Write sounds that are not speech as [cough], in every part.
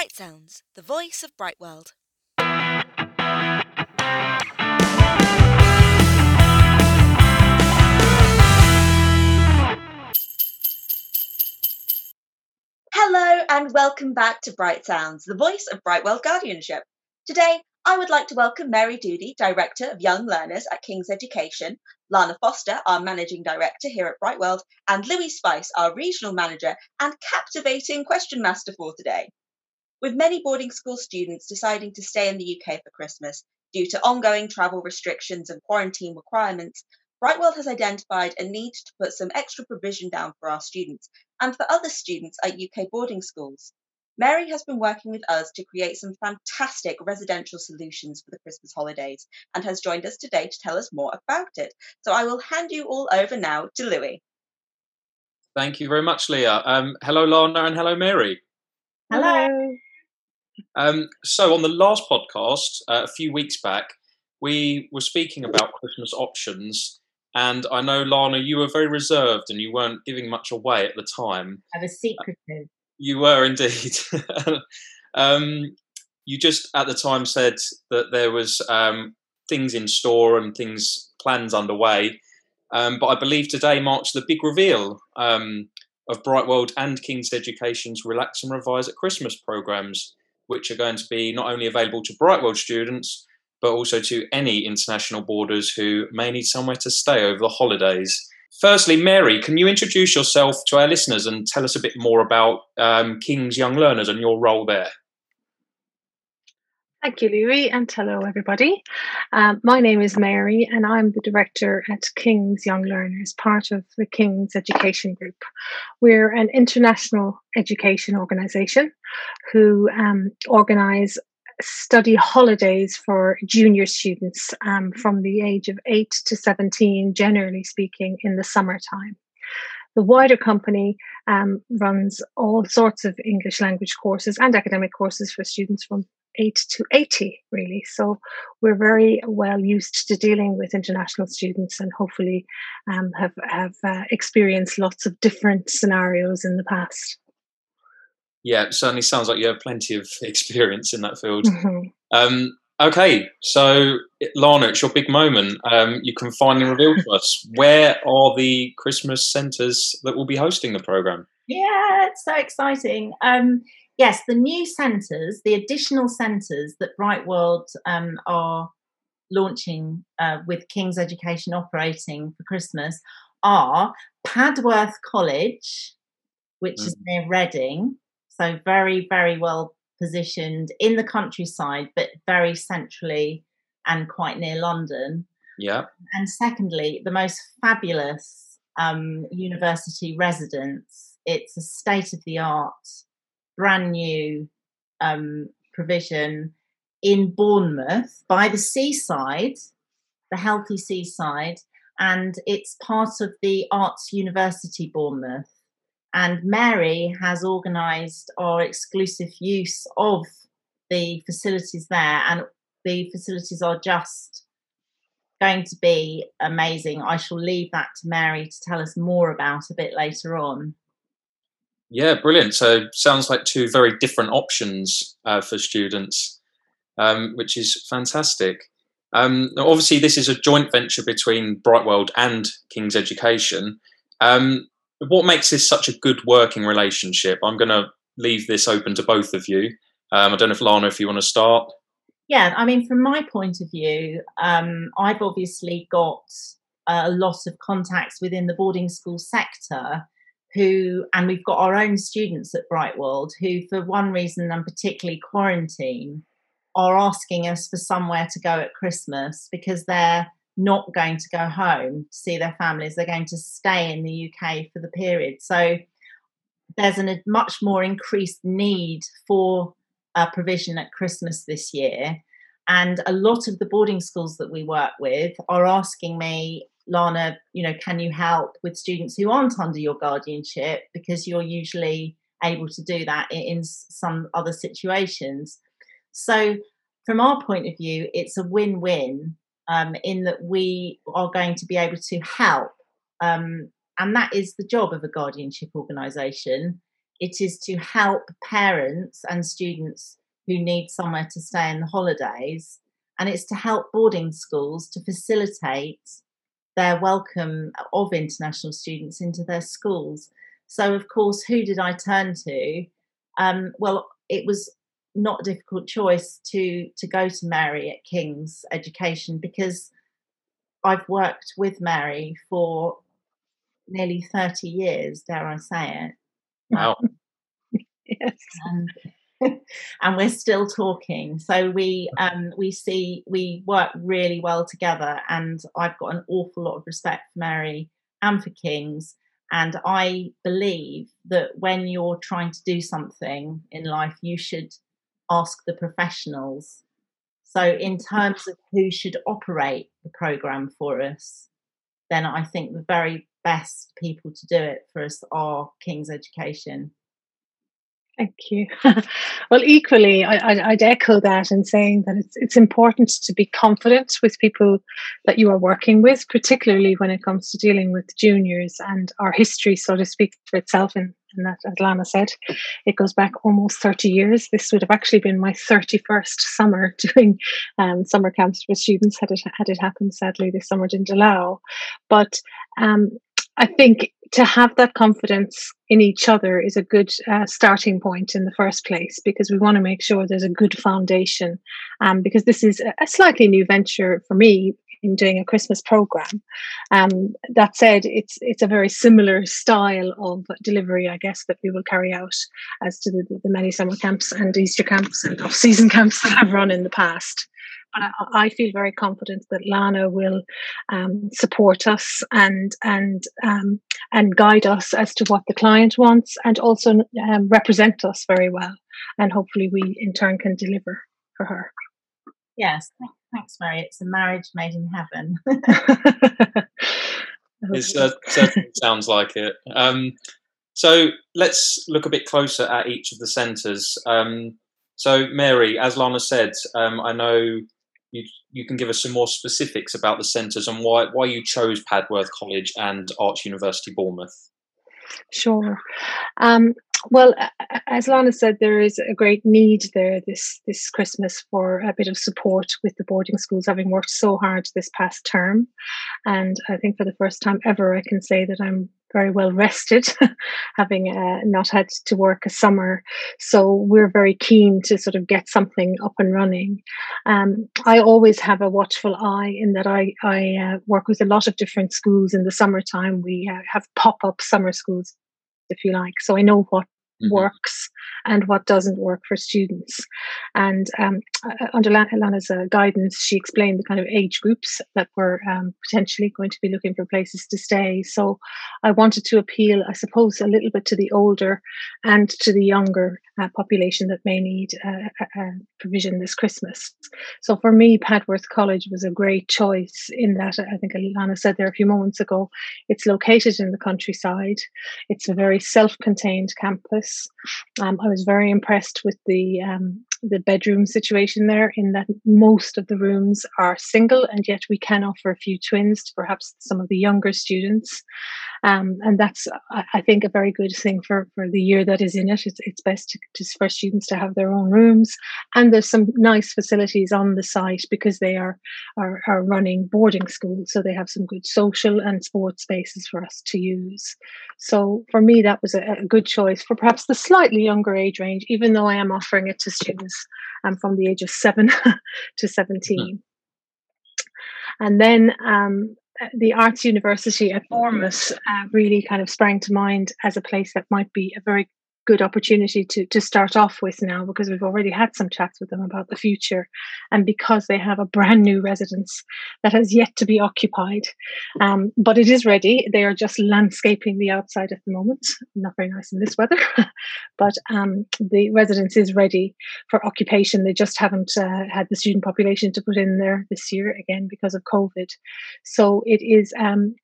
Bright Sounds, the voice of Bright World. Hello and welcome back to Bright Sounds, the voice of Bright World Guardianship. Today, I would like to welcome Mary Doody, Director of Young Learners at King's Education, Lana Foster, our Managing Director here at Bright World, and Louis Spice, our Regional Manager and captivating question master for today. With many boarding school students deciding to stay in the UK for Christmas due to ongoing travel restrictions and quarantine requirements, Bright World has identified a need to put some extra provision down for our students and for other students at UK boarding schools. Mary has been working with us to create some fantastic residential solutions for the Christmas holidays and has joined us today to tell us more about it. So I will hand you all over now to Louis. Thank you very much, Lia. Um, hello, Lana, and hello, Mary. Hello. Um, so, on the last podcast, uh, a few weeks back, we were speaking about Christmas options and I know, Lana, you were very reserved and you weren't giving much away at the time. I was secretive. You were indeed. [laughs] um, you just at the time said that there was um, things in store and things plans underway. Um, but I believe today marks the big reveal um, of Brightworld and King's Education's Relax and Revise at Christmas programs, which are going to be not only available to Bright World students, but also to any international boarders who may need somewhere to stay over the holidays. Firstly, Mary, can you introduce yourself to our listeners and tell us a bit more about um, King's Young Learners and your role there? Thank you, Louis, and hello, everybody. Um, my name is Mary, and I'm the director at King's Young Learners, part of the King's Education Group. We're an international education organisation who um, organise study holidays for junior students um, from the age of 8 to 17, generally speaking, in the summertime. The wider company um, runs all sorts of English language courses and academic courses for students from 8 to 80, really. So we're very well used to dealing with international students and hopefully um, have, have uh, experienced lots of different scenarios in the past yeah, certainly sounds like you have plenty of [laughs] experience in that field. Mm-hmm. Um, okay, so Lana, it's your big moment. Um, you can finally reveal to us where are the Christmas centres that will be hosting the program. Yeah, it's so exciting. Um, yes, the new centres, the additional centres that Bright World um, are launching uh, with King's Education operating for Christmas are Padworth College, which mm. is near Reading, so very, very well positioned in the countryside, but very centrally and quite near London. Yeah. And secondly, the most fabulous um, university residence. It's a state of the art, brand new um, provision in Bournemouth by the seaside, the healthy seaside, and it's part of the Arts University Bournemouth. And Mary has organised our exclusive use of the facilities there, and the facilities are just going to be amazing. I shall leave that to Mary to tell us more about a bit later on. Yeah, brilliant. So sounds like two very different options uh, for students, um, which is fantastic. Um, obviously, this is a joint venture between Brightworld and King's Education. Um, what makes this such a good working relationship? I'm going to leave this open to both of you. Um, I don't know if Lana, if you want to start. Yeah, I mean, from my point of view, um, I've obviously got a lot of contacts within the boarding school sector who, and we've got our own students at Bright World who, for one reason and particularly quarantine, are asking us for somewhere to go at Christmas because they're not going to go home to see their families. They're going to stay in the UK for the period. So there's an, a much more increased need for a provision at Christmas this year. And a lot of the boarding schools that we work with are asking me, Lana, you know, can you help with students who aren't under your guardianship because you're usually able to do that in some other situations. So, from our point of view, it's a win win um, in that we are going to be able to help. Um, and that is the job of a guardianship organisation it is to help parents and students who need somewhere to stay in the holidays, and it's to help boarding schools to facilitate their welcome of international students into their schools. So, of course, who did I turn to? Um, well, it was not a difficult choice to to go to Mary at King's Education because I've worked with Mary for nearly 30 years, dare I say it. Wow. [laughs] yes. And, [laughs] and we're still talking. So we um, we see we work really well together, and I've got an awful lot of respect for Mary and for Kings. And I believe that when you're trying to do something in life, you should ask the professionals. So, in terms of who should operate the program for us, then I think the very best people to do it for us are King's Education. Thank you. [laughs] well, equally, I, would echo that in saying that it's, it's important to be confident with people that you are working with, particularly when it comes to dealing with juniors and our history, so to speak, for itself. And, that, as Lana said, it goes back almost 30 years. This would have actually been my 31st summer [laughs] doing um, summer camps for students, had it, had it happened. Sadly, this summer didn't allow. But um, I think to have that confidence in each other is a good uh, starting point in the first place because we want to make sure there's a good foundation. Um, because this is a slightly new venture for me in doing a Christmas program. Um, that said, it's it's a very similar style of delivery, I guess, that we will carry out as to the, the many summer camps and Easter camps and off-season [laughs] camps that I've run in the past I, I, feel very confident that Lana will um, support us and and um, and guide us as to what the client wants, and also um, represent us very well. And hopefully, we in turn can deliver for her. Yes, thanks, Mary. It's a marriage made in heaven. [laughs] it uh, certainly [laughs] sounds like it. Um, so let's look a bit closer at each of the centres. Um, so, Mary, as Lana said, um, I know you, you can give us some more specifics about the centres and why, why you chose Padworth College and Arts University Bournemouth. Sure. Um, well, as Lana said, there is a great need there this this Christmas for a bit of support with the boarding schools, having worked so hard this past term, and I think for the first time ever, I can say that I'm very well rested, [laughs] having uh, not had to work a summer. So we're very keen to sort of get something up and running. Um, I always have a watchful eye in that I, I uh, work with a lot of different schools in the summertime. We uh, have pop up summer schools, if you like. So I know what mm-hmm. works and what doesn't work for students. And um, uh, under Lana's uh, guidance, she explained the kind of age groups that were um, potentially going to be looking for places to stay. So I wanted to appeal, I suppose, a little bit to the older and to the younger uh, population that may need uh, provision this Christmas. So for me, Padworth College was a great choice in that I think Lana said there a few moments ago, it's located in the countryside. It's a very self-contained campus. Um, I was very impressed with the um, the bedroom situation there, in that most of the rooms are single, and yet we can offer a few twins to perhaps some of the younger students. Um, and that's, I think, a very good thing for, for the year that is in it. It's, it's best to, for students to have their own rooms, and there's some nice facilities on the site because they are, are are running boarding schools, so they have some good social and sports spaces for us to use. So for me, that was a, a good choice for perhaps the slightly younger age range, even though I am offering it to students um, from the age of seven [laughs] to 17. Mm-hmm. And then um, the Arts University at Bournemouth uh, really kind of sprang to mind as a place that might be a very good opportunity to to start off with now because we've already had some chats with them about the future. And because they have a brand new residence that has yet to be occupied um, but it is ready. They are just landscaping the outside at the moment. Not very nice in this weather [laughs] but um, the residence is ready for occupation. They just haven't uh, had the student population to put in there this year again because of covid. So it is um,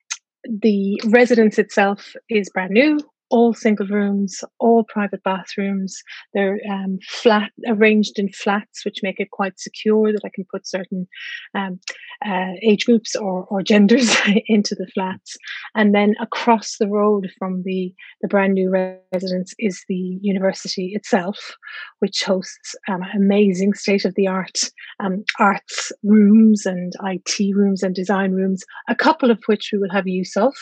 the residence itself is brand new all single rooms, all private bathrooms. They're um, flat, arranged in flats, which make it quite secure that I can put certain um, uh, age groups or, or genders [laughs] into the flats. And then across the road from the, the brand new residence is the university itself, which hosts um, amazing state of the art um, arts rooms and IT rooms and design rooms, a couple of which we will have use of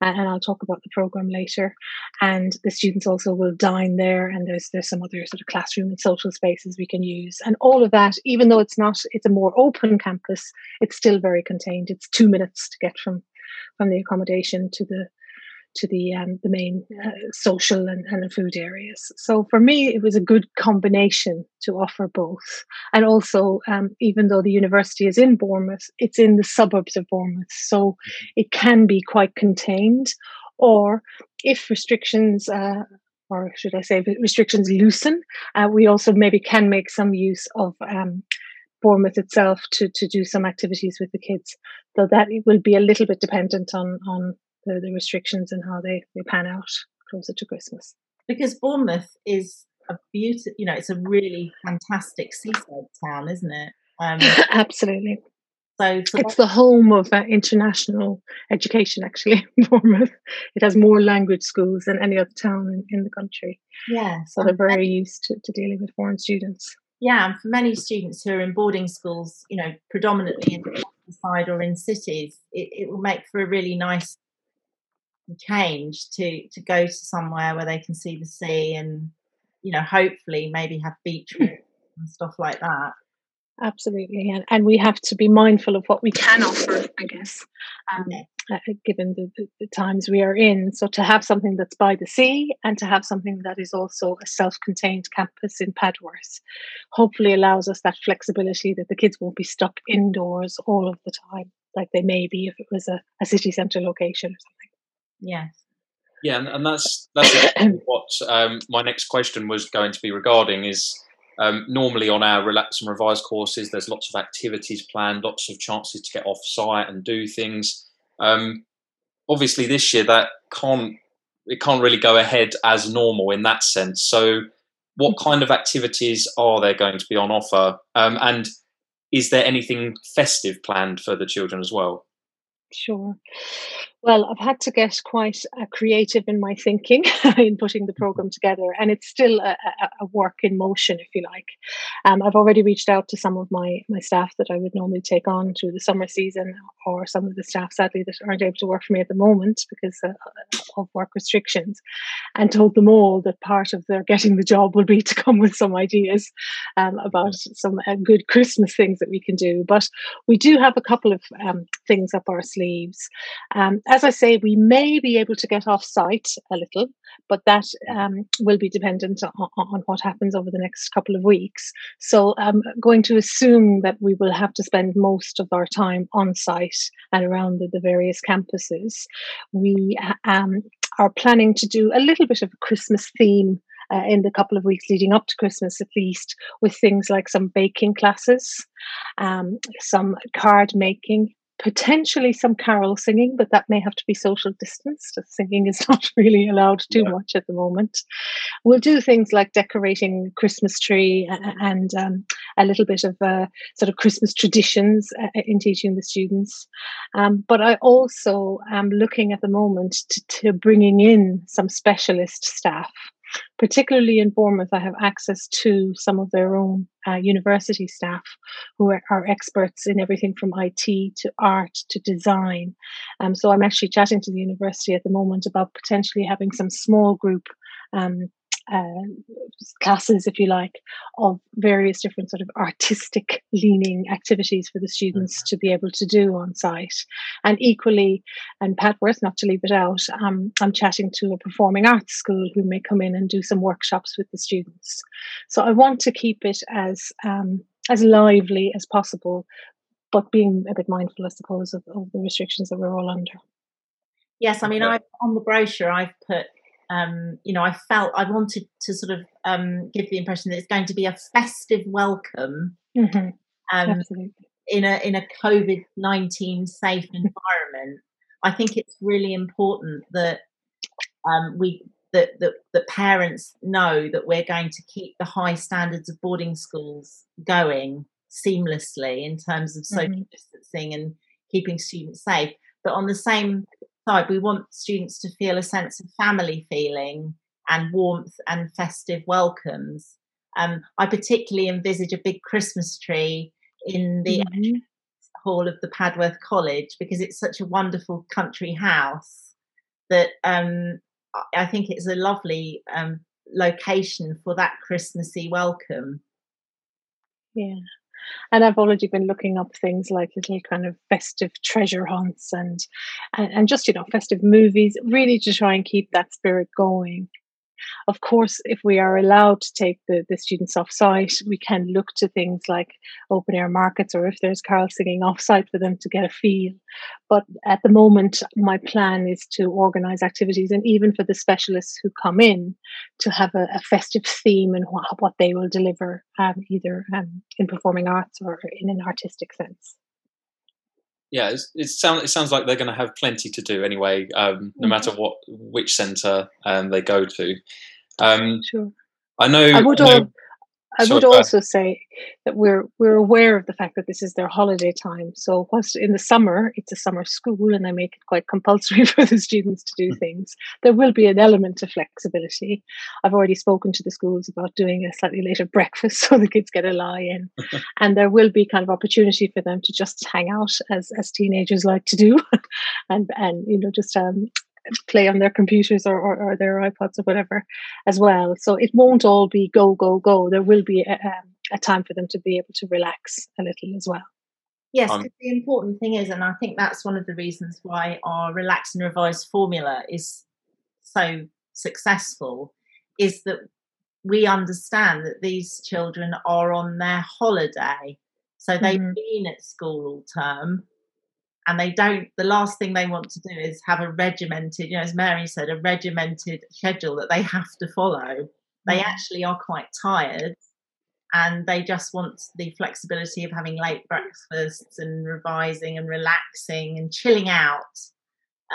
and I'll talk about the program later. And the students also will dine there, and there's there's some other sort of classroom and social spaces we can use, and all of that. Even though it's not, it's a more open campus. It's still very contained. It's two minutes to get from from the accommodation to the to the um, the main uh, social and, and food areas. So for me, it was a good combination to offer both. And also, um, even though the university is in Bournemouth, it's in the suburbs of Bournemouth, so mm-hmm. it can be quite contained. Or if restrictions uh, or should I say restrictions loosen, uh, we also maybe can make some use of um, Bournemouth itself to to do some activities with the kids. Though that will be a little bit dependent on on the, the restrictions and how they, they pan out closer to Christmas. Because Bournemouth is a beautiful, you know, it's a really fantastic seaside town, isn't it? Um, [laughs] Absolutely. So it's the home of uh, international education, actually. [laughs] Bournemouth. It has more language schools than any other town in, in the country. Yeah, so they're very used to, to dealing with foreign students. Yeah, and for many students who are in boarding schools, you know, predominantly in the countryside or in cities, it, it will make for a really nice change to to go to somewhere where they can see the sea and you know hopefully maybe have beach [laughs] and stuff like that. Absolutely and, and we have to be mindful of what we can offer i guess um, uh, given the, the, the, times we are in. So to have something that's by the sea and to have something that is also a self-contained campus in padworth hopefully allows us that flexibility that the kids won't be stuck indoors all of the time like they may be if it was a, a city centre location or something Yes. Yeah, and, and that's that's [coughs] what um, my next question was going to be regarding is um, normally on our relax and revise courses, there's lots of activities planned, lots of chances to get off site and do things. Um, obviously, this year that can't it can't really go ahead as normal in that sense. So, what mm-hmm. kind of activities are there going to be on offer? Um, and is there anything festive planned for the children as well? Sure. Well, I've had to get quite uh, creative in my thinking [laughs] in putting the mm-hmm. program together, and it's still a, a, work in motion, if you like. Um, I've already reached out to some of my my staff that I would normally take on through the summer season, or some of the staff, sadly, that aren't able to work for me at the moment because uh, of work restrictions, and told them all that part of their getting the job will be to come with some ideas um, about some uh, good Christmas things that we can do. But we do have a couple of um, things up our sleeves. Um, as I say, we may be able to get off site a little, but that um, will be dependent on, on, what happens over the next couple of weeks. So I'm going to assume that we will have to spend most of our time on site and around the, the various campuses. We um, are planning to do a little bit of a Christmas theme uh, in the couple of weeks leading up to Christmas, at least, with things like some baking classes, um, some card making, potentially some carol singing, but that may have to be social distanced. Singing is [laughs] not really allowed too yeah. much at the moment. We'll do things like decorating Christmas tree and um, a little bit of uh, sort of Christmas traditions uh, in teaching the students. Um, but I also am looking at the moment to, to bringing in some specialist staff particularly in Bournemouth, I have access to some of their own uh, university staff who are, are, experts in everything from IT to art to design. Um, so I'm actually chatting to the university at the moment about potentially having some small group um, uh, classes, if you like, of various different sort of artistic leaning activities for the students mm-hmm. to be able to do on site. And equally, and Padworth, not to leave it out, um, I'm chatting to a performing arts school who may come in and do some workshops with the students. So I want to keep it as um, as lively as possible, but being a bit mindful, I suppose, of, of the restrictions that we're all under. Yes, I mean, I on the brochure I've put um, you know, I felt I wanted to sort of um, give the impression that it's going to be a festive welcome mm-hmm. um, in a in a COVID nineteen safe environment. I think it's really important that um, we that, that that parents know that we're going to keep the high standards of boarding schools going seamlessly in terms of social mm-hmm. distancing and keeping students safe. But on the same side, we want students to feel a sense of family feeling and warmth and festive welcomes. Um, I particularly envisage a big Christmas tree in the mm-hmm. hall of the Padworth College because it's such a wonderful country house that um, I think it's a lovely um, location for that Christmassy welcome. Yeah. And I've already been looking up things like little kind of festive treasure hunts and, and, and just, you know, festive movies, really to try and keep that spirit going. Of course, if we are allowed to take the, the students off site, we can look to things like open air markets or if there's carol singing off site for them to get a feel. But at the moment, my plan is to organise activities and even for the specialists who come in to have a, a festive theme and what, what they will deliver, um, either um, in performing arts or in an artistic sense yeah, it sounds it sounds like they're going to have plenty to do anyway, um, no mm-hmm. matter what which centre um, they go to. Um, sure. I know. I would, I know, I would also say that we're we're aware of the fact that this is their holiday time. So whilst in the summer it's a summer school and they make it quite compulsory [laughs] for the students to do hmm. things, there will be an element of flexibility. I've already spoken to the schools about doing a slightly later [laughs] breakfast so the kids get a lie in. [laughs] and there will be kind of opportunity for them to just hang out as as teenagers like to do and and you know just um play on their computers or, or, or, their iPods or whatever as well. So it won't all be go, go, go. There will be a, um, a time for them to be able to relax a little as well. Yes, um, the important thing is, and I think that's one of the reasons why our relax and revise formula is so successful, is that we understand that these children are on their holiday. So they've mm-hmm. been at school all term and they don't the last thing they want to do is have a regimented you know as mary said a regimented schedule that they have to follow. They mm. actually are quite tired and they just want the flexibility of having late breakfasts and revising and relaxing and chilling out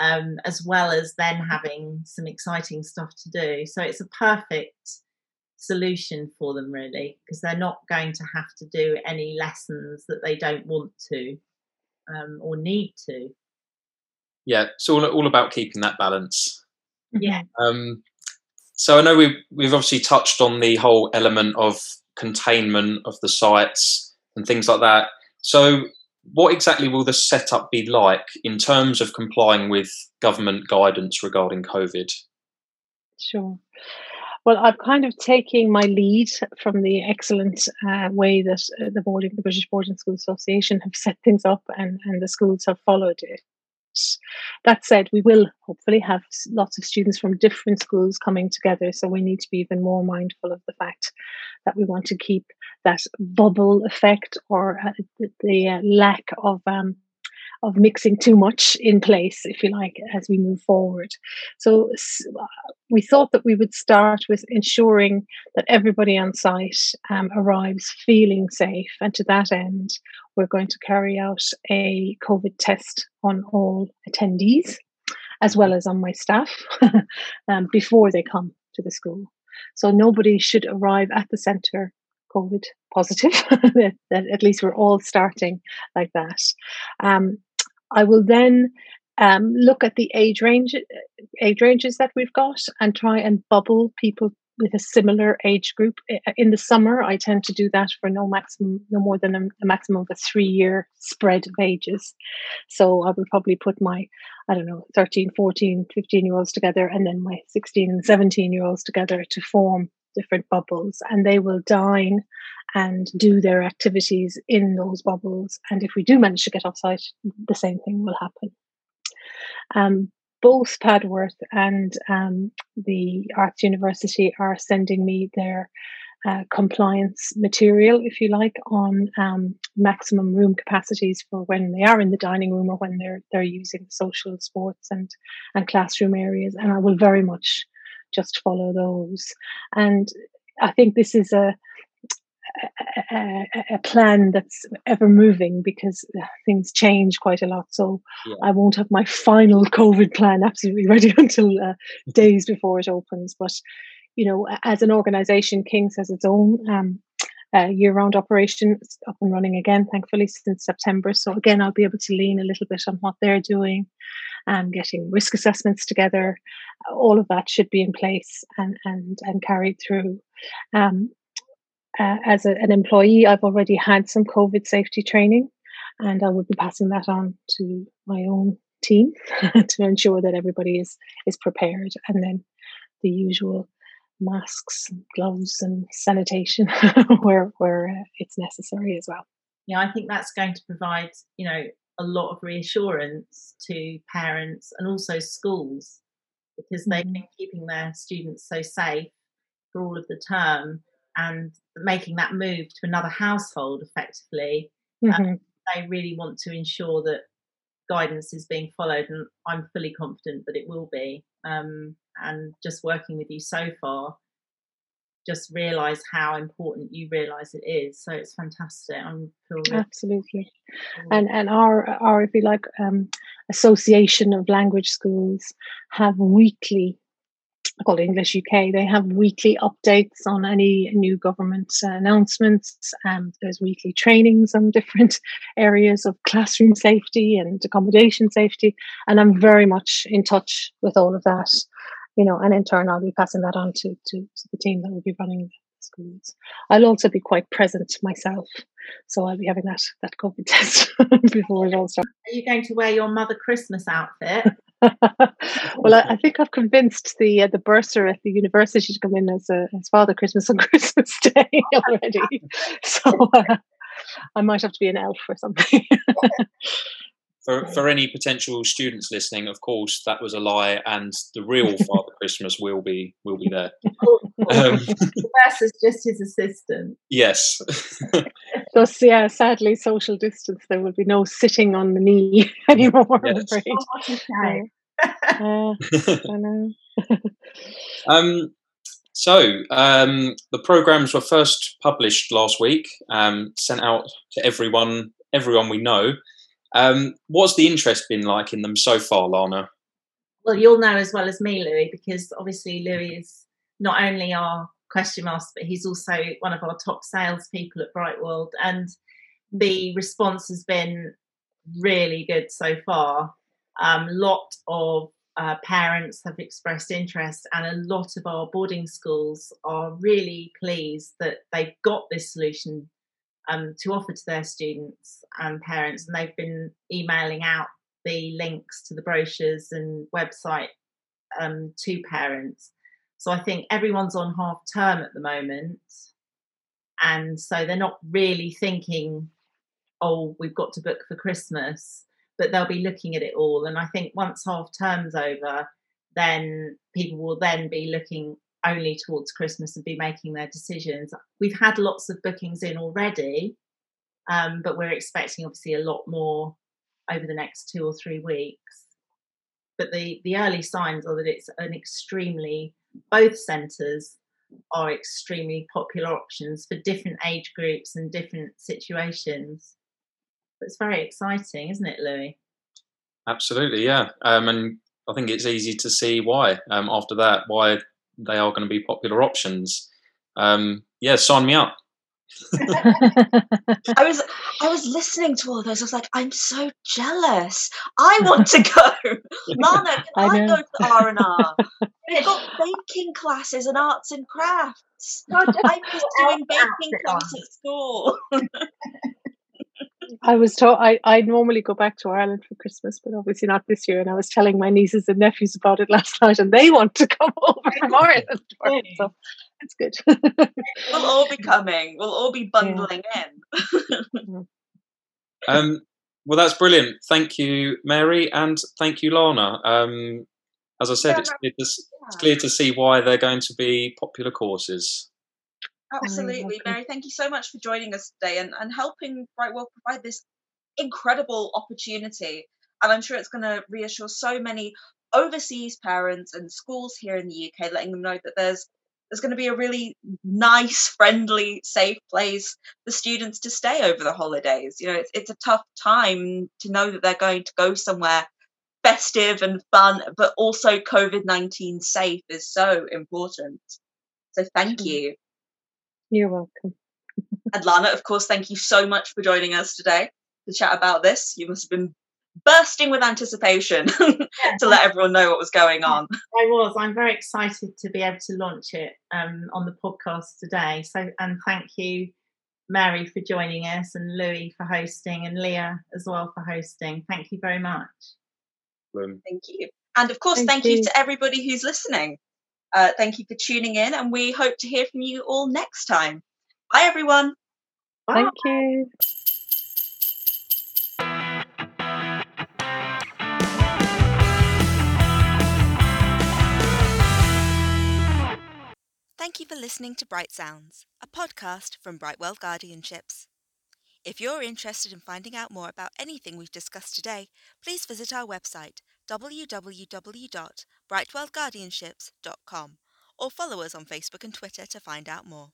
um, as well as then having some exciting stuff to do. So it's a perfect solution for them really because they're not going to have to do any lessons that they don't want to um, or need to. Yeah, it's all all about keeping that balance. Yeah. Um, so I know we've we've obviously touched on the whole element of containment of the sites and things like that. So what exactly will the setup be like in terms of complying with government guidance regarding COVID? Sure. Well, I'm kind of taking my lead from the excellent uh, way that uh, the boarding, the British Boarding School Association have set things up, and, and the schools have followed it. That said, we will hopefully have lots of students from different schools coming together, so we need to be even more mindful of the fact that we want to keep that bubble effect or uh, the, the uh, lack of um, of mixing too much in place, if you like, as we move forward. So we thought that we would start with ensuring that everybody on site um, arrives feeling safe. And to that end, we're going to carry out a COVID test on all attendees, as well as on my staff, [laughs] um, before they come to the school. So nobody should arrive at the centre COVID positive. [laughs] that at least we're all starting like that. Um, I will then um, look at the age range age ranges that we've got and try and bubble people with a similar age group. In the summer, I tend to do that for no maximum, no more than a, a maximum of a three-year spread of ages. So I would probably put my, I don't know, 13, 14, 15 year olds together and then my 16 and 17 year olds together to form different bubbles and they will dine and do their activities in those bubbles. And if we do manage to get offsite, the same thing will happen. Um, both Padworth and um, the Arts University are sending me their uh, compliance material, if you like, on um, maximum room capacities for when they are in the dining room or when they're they're using social sports and and classroom areas. And I will very much just follow those. And I think this is a a, a, plan that's ever moving because things change quite a lot. So yeah. I won't have my final [laughs] COVID plan absolutely ready [laughs] until uh, days before it opens. But you know, as an organisation, King's has its own um, uh, year-round operation it's up and running again, thankfully since September. So again, I'll be able to lean a little bit on what they're doing and getting risk assessments together. All of that should be in place and and and carried through. Um, uh, as a, an employee, I've already had some COVID safety training, and I will be passing that on to my own team [laughs] to ensure that everybody is is prepared. And then the usual masks, gloves, and sanitation [laughs] where where uh, it's necessary as well. Yeah, I think that's going to provide you know a lot of reassurance to parents and also schools because they've mm-hmm. been keeping their students so safe for all of the term and making that move to another household effectively. Um, mm-hmm. Um, they really want to ensure that guidance is being followed, and I'm fully confident that it will be. Um, and just working with you so far, just realize how important you realize it is. So it's fantastic. I'm really absolutely, and and our our if you like um, association of language schools have weekly called English UK. They have weekly updates on any new government uh, announcements. And there's weekly trainings on different [laughs] areas of classroom safety and accommodation safety. And I'm very much in touch with all of that you know, and in turn, I'll be passing that on to, to, to the team that will be running the schools. I'll also be quite present myself, so I'll be having that that COVID [laughs] test before it all starts. Are you going to wear your Mother Christmas outfit? [laughs] well, I, I, think I've convinced the uh, the bursar at the university to come in as a, as Father Christmas on [laughs] Christmas Day already. so uh, I might have to be an elf or something for, for any potential students listening, of course, that was a lie, and the real [laughs] Father Christmas will be will be there. um, [laughs] is just his assistant. Yes. [laughs] Thus, yeah, sadly, social distance. There will be no sitting on the knee anymore. Yes. I'm oh, I know. um, so um, the programs were first published last week, um, sent out to everyone, everyone we know. Um, what's the interest been like in them so far, Lana? Well, you'll know as well as me, Louis, because obviously Louis is not only our question master, but he's also one of our top salespeople at Brightworld. And the response has been really good so far. A um, lot of uh, parents have expressed interest, and a lot of our boarding schools are really pleased that they've got this solution um, to offer to their students and parents, and they've been emailing out the links to the brochures and website um, to parents. So I think everyone's on half term at the moment, and so they're not really thinking, "Oh, we've got to book for Christmas," but they'll be looking at it all. And I think once half term's over, then people will then be looking only towards Christmas and be making their decisions. We've had lots of bookings in already, um, but we're expecting obviously a lot more over the next two or three weeks. But the, the early signs are that it's an extremely, both centres are extremely popular options for different age groups and different situations. But it's very exciting, isn't it, Louis? Absolutely, yeah. Um, and I think it's easy to see why. Um, after that, why they are going to be popular options. Um, yeah, sign me up. [laughs] I was I was listening to all those. I was like, I'm so jealous. I want to go. [laughs] Lana, can I, I go to R and R? [laughs] They've got baking classes and arts and crafts. I was doing baking class at school. I was told I, I normally go back to Ireland for Christmas, but obviously not this year. And I was telling my nieces and nephews about it [laughs] last night, and they want to come [laughs] over from Ireland. So it's good. [laughs] we'll all be coming. We'll all be bundling yeah. in. um, well, that's brilliant. Thank you, Mary, and thank you, Lana. Um, as I said, yeah, it's, clear to, it's clear to see why they're going to be popular courses. Absolutely, Mary. Thank you so much for joining us today and, and helping Bright World provide this incredible opportunity. And I'm sure it's going to reassure so many overseas parents and schools here in the UK, letting them know that there's there's going to be a really nice, friendly, safe place for students to stay over the holidays. You know, it's, it's a tough time to know that they're going to go somewhere festive and fun, but also COVID 19 safe is so important. So thank you. You're welcome. and Lana, of course, thank you so much for joining us today to chat about this. You must have been bursting with anticipation [laughs] to let everyone know what was going on. [laughs] I was. I'm very excited to be able to launch it um, on the podcast today. So, and thank you, Mary, for joining us, and Louis for hosting, and Lia as well for hosting. Thank you very much. Thank you. And of course, thank, thank you. you. to everybody who's listening. Uh, thank you for tuning in, and we hope to hear from you all next time. Bye, everyone. Bye. Thank you. Thank you for listening to Bright Sounds, a podcast from Bright World Guardianships. If you're interested in finding out more about anything we've discussed today, please visit our website www.brightworldguardianships.com or follow us on Facebook and Twitter to find out more.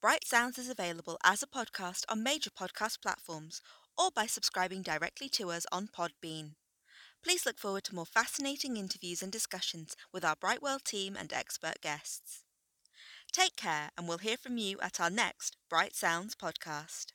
Bright Sounds is available as a podcast on major podcast platforms or by subscribing directly to us on Podbean. Please look forward to more fascinating interviews and discussions with our Bright World team and expert guests. Take care, and we'll hear from you at our next Bright Sounds podcast.